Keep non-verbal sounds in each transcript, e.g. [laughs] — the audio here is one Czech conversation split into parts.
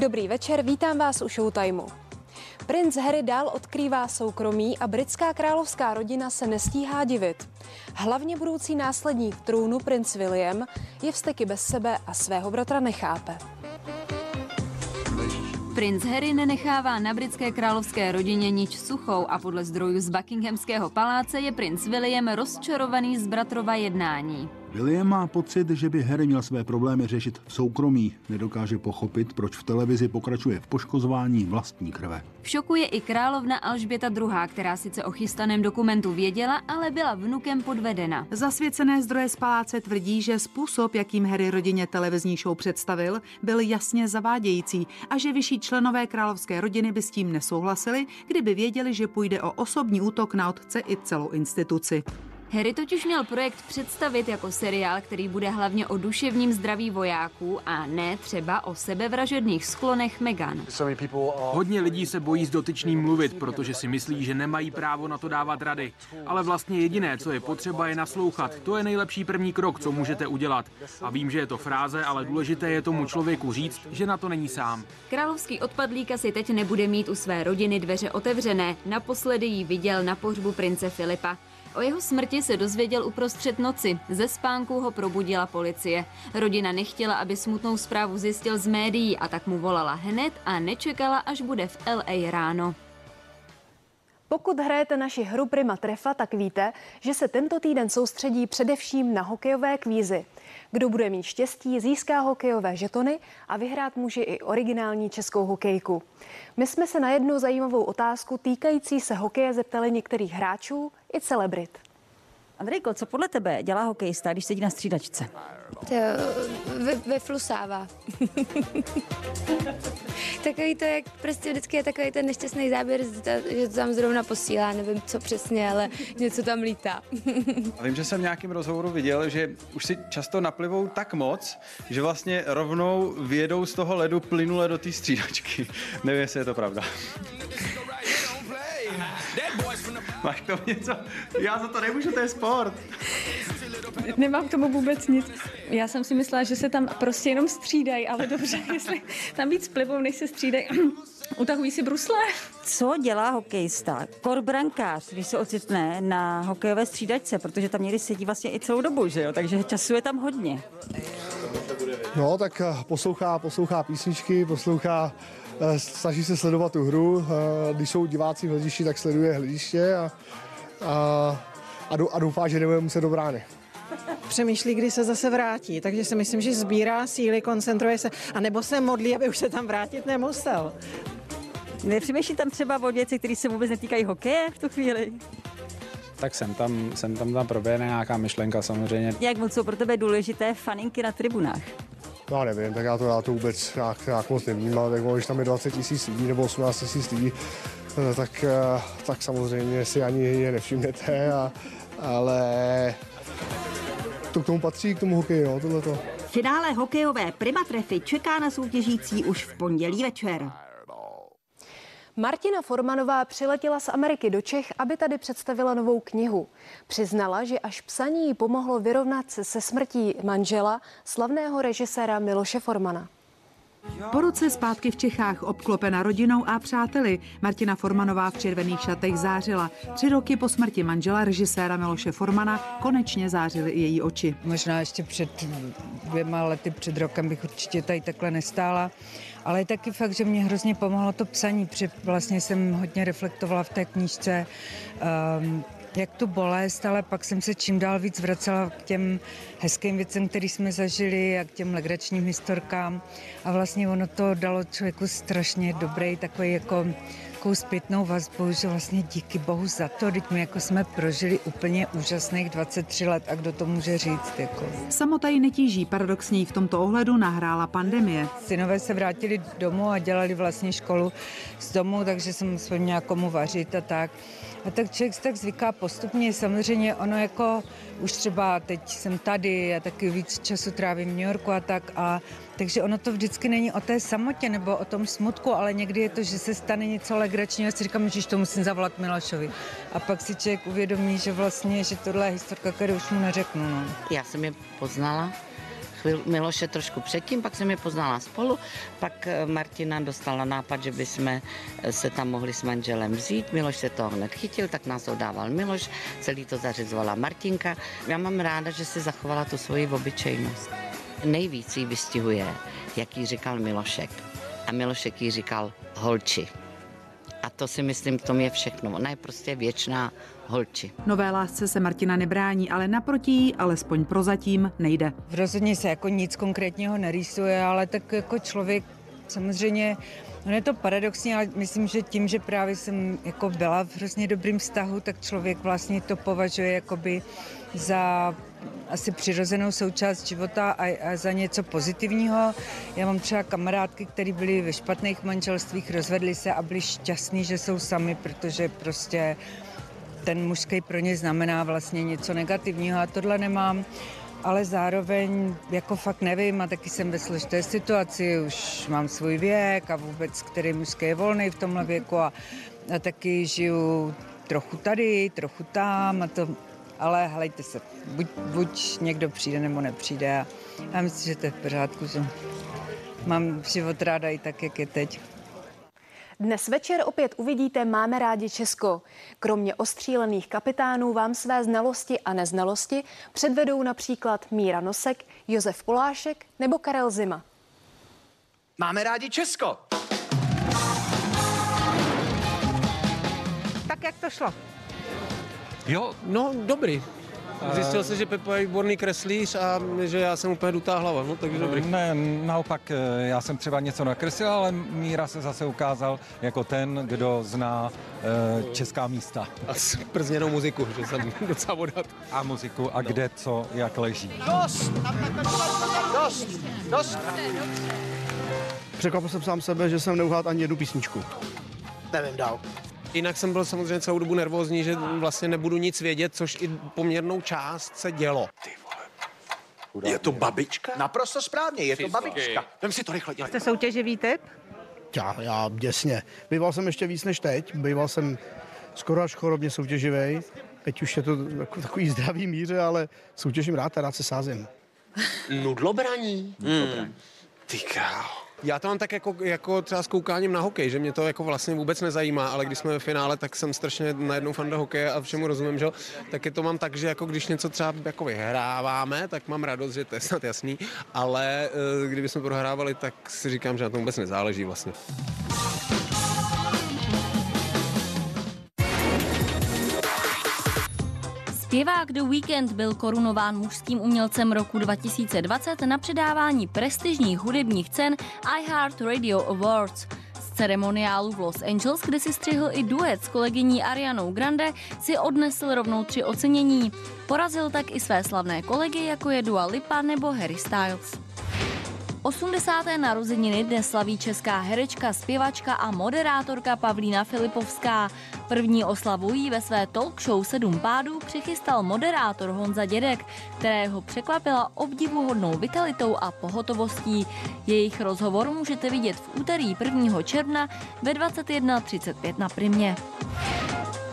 Dobrý večer, vítám vás u Showtimeu. Princ Harry dál odkrývá soukromí a britská královská rodina se nestíhá divit. Hlavně budoucí následník trůnu princ William je vsteky bez sebe a svého bratra nechápe. Princ Harry nenechává na britské královské rodině nič suchou a podle zdrojů z Buckinghamského paláce je princ William rozčarovaný z bratrova jednání. William má pocit, že by Harry měl své problémy řešit v soukromí. Nedokáže pochopit, proč v televizi pokračuje v poškozování vlastní krve. V šoku je i královna Alžběta II., která sice o chystaném dokumentu věděla, ale byla vnukem podvedena. Zasvěcené zdroje z paláce tvrdí, že způsob, jakým Harry rodině televizní show představil, byl jasně zavádějící a že vyšší členové královské rodiny by s tím nesouhlasili, kdyby věděli, že půjde o osobní útok na otce i celou instituci. Harry totiž měl projekt představit jako seriál, který bude hlavně o duševním zdraví vojáků a ne třeba o sebevražedných sklonech Meghan. Hodně lidí se bojí s dotyčným mluvit, protože si myslí, že nemají právo na to dávat rady. Ale vlastně jediné, co je potřeba, je naslouchat. To je nejlepší první krok, co můžete udělat. A vím, že je to fráze, ale důležité je tomu člověku říct, že na to není sám. Královský odpadlík asi teď nebude mít u své rodiny dveře otevřené. Naposledy ji viděl na pohřbu prince Filipa. O jeho smrti se dozvěděl uprostřed noci. Ze spánku ho probudila policie. Rodina nechtěla, aby smutnou zprávu zjistil z médií a tak mu volala hned a nečekala, až bude v LA ráno. Pokud hrajete naši hru Prima Trefa, tak víte, že se tento týden soustředí především na hokejové kvízy. Kdo bude mít štěstí, získá hokejové žetony a vyhrát může i originální českou hokejku. My jsme se na jednu zajímavou otázku týkající se hokeje zeptali některých hráčů i celebrit. Andrejko, co podle tebe dělá hokejista, když sedí na střídačce? To ve, vyflusává. [laughs] takový to, jak prostě vždycky je takový ten nešťastný záběr, že to tam zrovna posílá, nevím co přesně, ale něco tam lítá. [laughs] A vím, že jsem v nějakém rozhovoru viděl, že už si často naplivou tak moc, že vlastně rovnou vyjedou z toho ledu plynule do té střídačky. [laughs] Nevím, jestli je to pravda. Máš to něco? Já za to nemůžu, to je sport. Nemám k tomu vůbec nic. Já jsem si myslela, že se tam prostě jenom střídají, ale dobře, [laughs] jestli tam víc plivou, než se střídají. [clears throat] Utahují si brusle. Co dělá hokejista, korbrankář, když se ocitne na hokejové střídačce, protože tam někdy sedí vlastně i celou dobu, že jo? takže času je tam hodně. No, tak eh, poslouchá, poslouchá písničky, poslouchá Eh, snaží se sledovat tu hru. Eh, když jsou diváci v hledišti, tak sleduje hlediště a, a, a doufá, že nebude muset do brány přemýšlí, kdy se zase vrátí. Takže si myslím, že sbírá síly, koncentruje se, a nebo se modlí, aby už se tam vrátit nemusel. Nepřemýšlí tam třeba o věci, které se vůbec netýkají hokeje v tu chvíli? Tak jsem tam, jsem tam, tam proběhne nějaká myšlenka samozřejmě. Jak moc jsou pro tebe důležité faninky na tribunách? No nevím, tak já to, já to vůbec nějak, nějak moc nevnímám, tak když tam je 20 tisíc lidí nebo 18 tisíc lidí, eh, tak, eh, tak samozřejmě si ani je nevšimnete, a, ale to k tomu patří, k tomu hokeji, no, tohleto. Finále hokejové Prima Trefy čeká na soutěžící už v pondělí večer. Martina Formanová přiletěla z Ameriky do Čech, aby tady představila novou knihu. Přiznala, že až psaní jí pomohlo vyrovnat se se smrtí manžela, slavného režiséra Miloše Formana. Po roce zpátky v Čechách obklopena rodinou a přáteli Martina Formanová v červených šatech zářila. Tři roky po smrti manžela režiséra Miloše Formana konečně zářily i její oči. Možná ještě před dvěma lety, před rokem bych určitě tady takhle nestála. Ale je taky fakt, že mě hrozně pomohlo to psaní, protože vlastně jsem hodně reflektovala v té knížce um, jak tu bolest, ale pak jsem se čím dál víc vracela k těm hezkým věcem, které jsme zažili a k těm legračním historkám. A vlastně ono to dalo člověku strašně dobrý takový jako takovou zpětnou vazbu, že vlastně díky bohu za to, teď my jako jsme prožili úplně úžasných 23 let a kdo to může říct. Jako. Samota ji netíží, paradoxně v tomto ohledu nahrála pandemie. Synové se vrátili domů a dělali vlastně školu z domu, takže jsem musel nějakomu vařit a tak. A tak člověk tak zvyká postupně. Samozřejmě ono jako už třeba teď jsem tady, já taky víc času trávím v New Yorku a tak a takže ono to vždycky není o té samotě nebo o tom smutku, ale někdy je to, že se stane něco legračního a si říkám, že to musím zavolat Milošovi. A pak si člověk uvědomí, že vlastně, že tohle je historka, kterou už mu neřeknu. No. Já jsem je poznala Miloše trošku předtím, pak jsem je poznala spolu, pak eh, Martina dostala nápad, že bychom eh, se tam mohli s manželem vzít. Miloš se toho hned chytil, tak nás oddával Miloš, celý to zařizovala Martinka. Já mám ráda, že si zachovala tu svoji obyčejnost. Nejvíc jí vystihuje, jak jí říkal Milošek. A Milošek jí říkal holči. A to si myslím, v tom je všechno. Ona je prostě věčná holči. Nové lásce se Martina nebrání, ale naproti jí, alespoň prozatím, nejde. Rozhodně se jako nic konkrétního nerýsuje, ale tak jako člověk samozřejmě No je to paradoxní, ale myslím, že tím, že právě jsem jako byla v hrozně dobrým vztahu, tak člověk vlastně to považuje jakoby za asi přirozenou součást života a, a za něco pozitivního. Já mám třeba kamarádky, které byly ve špatných manželstvích, rozvedly se a byly šťastní, že jsou sami, protože prostě ten mužský pro ně znamená vlastně něco negativního a tohle nemám ale zároveň jako fakt nevím a taky jsem ve složité situaci, už mám svůj věk a vůbec, který mužský je volný v tomhle věku a, a taky žiju trochu tady, trochu tam a to, ale hlejte se, buď, buď někdo přijde nebo nepřijde a já myslím, že to je v pořádku, že mám život ráda i tak, jak je teď. Dnes večer opět uvidíte Máme rádi Česko. Kromě ostřílených kapitánů vám své znalosti a neznalosti předvedou například Míra Nosek, Josef Polášek nebo Karel Zima. Máme rádi Česko! Tak jak to šlo? Jo, no dobrý. Zjistil se, že Pepa je výborný kreslíř a že já jsem úplně dutá hlava, no takže dobrý. Ne, naopak eh, já jsem třeba něco nakreslil, ale Míra se zase ukázal jako ten, kdo zná uh, česká místa. A zprzněnou muziku, že jsem [laughs] docela vodat. A muziku a kde co, jak leží. Dost! Dost! Dost! Překvapil jsem sám sebe, že jsem neuhádl ani jednu písničku. Nevím dál. Jinak jsem byl samozřejmě celou dobu nervózní, že vlastně nebudu nic vědět, což i poměrnou část se dělo. Je to babička? Naprosto správně, je to babička. Vem si to rychle, dělej. Jste soutěživý typ? Já, já děsně. Býval jsem ještě víc než teď. Býval jsem skoro až chorobně soutěživý. Teď už je to jako takový zdravý míře, ale soutěžím rád a rád se sázím. Nudlobraní. Hmm. Ty král. Já to mám tak jako, jako třeba s koukáním na hokej, že mě to jako vlastně vůbec nezajímá, ale když jsme ve finále, tak jsem strašně najednou fan do hokeje a všemu rozumím, že tak je to mám tak, že jako když něco třeba jako vyhráváme, tak mám radost, že to je snad jasný, ale eh, kdyby jsme prohrávali, tak si říkám, že na tom vůbec nezáleží vlastně. Zpěvák The Weeknd byl korunován mužským umělcem roku 2020 na předávání prestižních hudebních cen iHeart Radio Awards. Z ceremoniálu v Los Angeles, kde si střihl i duet s kolegyní Arianou Grande, si odnesl rovnou tři ocenění. Porazil tak i své slavné kolegy, jako je Dua Lipa nebo Harry Styles. 80. narozeniny dnes slaví česká herečka, zpěvačka a moderátorka Pavlína Filipovská. První oslavu jí ve své talk show Sedm pádů přichystal moderátor Honza Dědek, kterého překvapila obdivuhodnou vitalitou a pohotovostí. Jejich rozhovor můžete vidět v úterý 1. června ve 21.35 na Primě.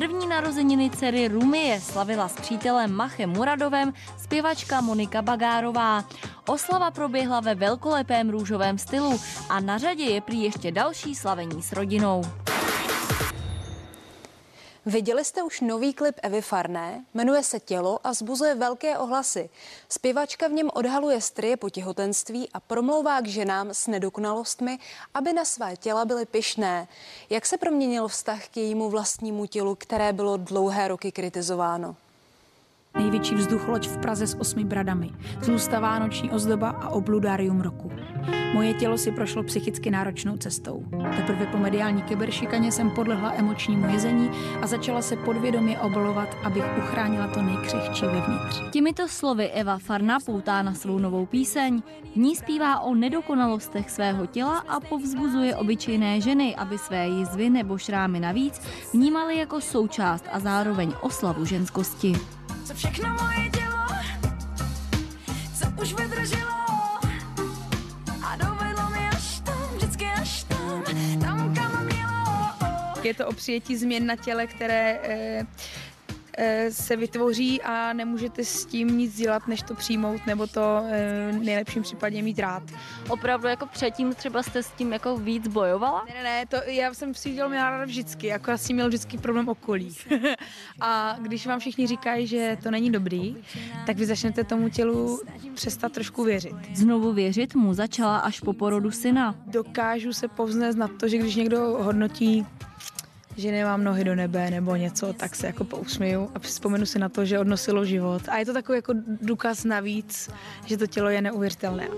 První narozeniny dcery Rumie slavila s přítelem Machem Muradovem zpěvačka Monika Bagárová. Oslava proběhla ve velkolepém růžovém stylu a na řadě je prý ještě další slavení s rodinou. Viděli jste už nový klip Evy Farné? Jmenuje se Tělo a vzbuzuje velké ohlasy. Zpěvačka v něm odhaluje strie po těhotenství a promlouvá k ženám s nedokonalostmi, aby na své těla byly pyšné. Jak se proměnil vztah k jejímu vlastnímu tělu, které bylo dlouhé roky kritizováno? Největší vzducholoď v Praze s osmi bradami. Zůstává vánoční ozdoba a obludárium roku. Moje tělo si prošlo psychicky náročnou cestou. Teprve po mediální kyberšikaně jsem podlehla emočnímu jezení a začala se podvědomě obolovat, abych uchránila to nejkřehčí vevnitř. Těmito slovy Eva Farna poutá na svou novou píseň. V ní zpívá o nedokonalostech svého těla a povzbuzuje obyčejné ženy, aby své jizvy nebo šrámy navíc vnímali jako součást a zároveň oslavu ženskosti co všechno moje tělo, co už vydrželo a dovedlo mi až tam, vždycky až tam, tam kam mělo. Je to o přijetí změn na těle, které eh, se vytvoří a nemůžete s tím nic dělat, než to přijmout nebo to eh, v nejlepším případě mít rád. Opravdu jako předtím třeba jste s tím jako víc bojovala? Ne, ne, ne, to já jsem si dělal měla ráda vždycky, jako já tím měl vždycky problém okolí. [laughs] a když vám všichni říkají, že to není dobrý, tak vy začnete tomu tělu přestat trošku věřit. Znovu věřit mu začala až po porodu syna. Dokážu se povznést na to, že když někdo hodnotí že nemám nohy do nebe nebo něco, tak se jako pousměju a vzpomenu si na to, že odnosilo život. A je to takový jako důkaz navíc, že to tělo je neuvěřitelné.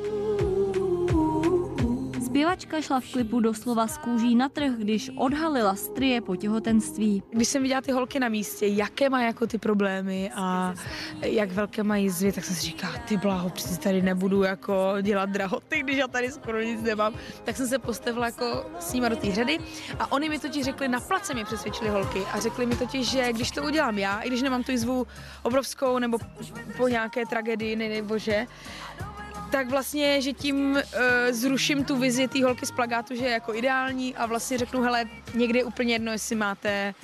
Zpěvačka šla v klipu doslova z kůží na trh, když odhalila strie po těhotenství. Když jsem viděla ty holky na místě, jaké mají jako ty problémy a jak velké mají zvy, tak jsem si říkala, ty bláho, přeci tady nebudu jako dělat drahoty, když já tady skoro nic nemám. Tak jsem se postavila jako s nima do té řady a oni mi totiž řekli, na place mě přesvědčili holky a řekli mi totiž, že když to udělám já, i když nemám tu jizvu obrovskou nebo po nějaké tragédii, nebo že, tak vlastně, že tím uh, zruším tu vizi té holky z plagátu, že je jako ideální a vlastně řeknu, hele, někdy je úplně jedno, jestli máte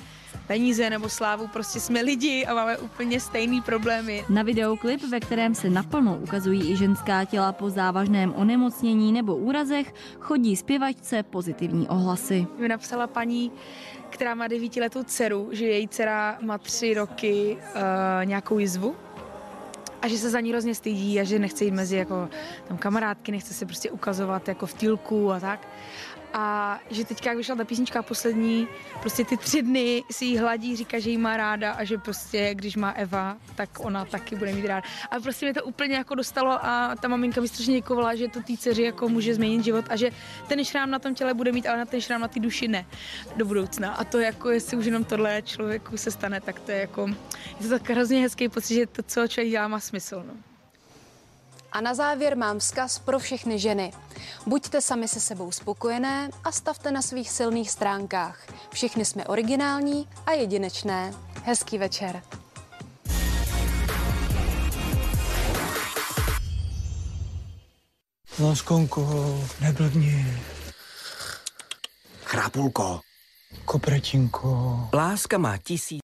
peníze nebo slávu, prostě jsme lidi a máme úplně stejný problémy. Na videoklip, ve kterém se naplno ukazují i ženská těla po závažném onemocnění nebo úrazech, chodí zpěvačce pozitivní ohlasy. Mi napsala paní, která má devítiletou dceru, že její dcera má tři roky uh, nějakou jizvu a že se za ní hrozně stydí a že nechce jít mezi jako tam kamarádky, nechce se prostě ukazovat jako v týlku a tak. A že teďka, jak vyšla ta písnička poslední, prostě ty tři dny si jí hladí, říká, že jí má ráda a že prostě, když má Eva, tak ona taky bude mít ráda. A prostě mě to úplně jako dostalo a ta maminka mi strašně děkovala, že to té dceři jako může změnit život a že ten šrám na tom těle bude mít, ale na ten šrám na té duši ne do budoucna. A to jako, jestli už jenom tohle člověku se stane, tak to je jako, je to tak hrozně hezký pocit, že to, co člověk dělá, má smysl. No. A na závěr mám vzkaz pro všechny ženy. Buďte sami se sebou spokojené a stavte na svých silných stránkách. Všichni jsme originální a jedinečné. Hezký večer. Láskonko, neblbni. Chrápulko. Kopretinko. Láska má tisíc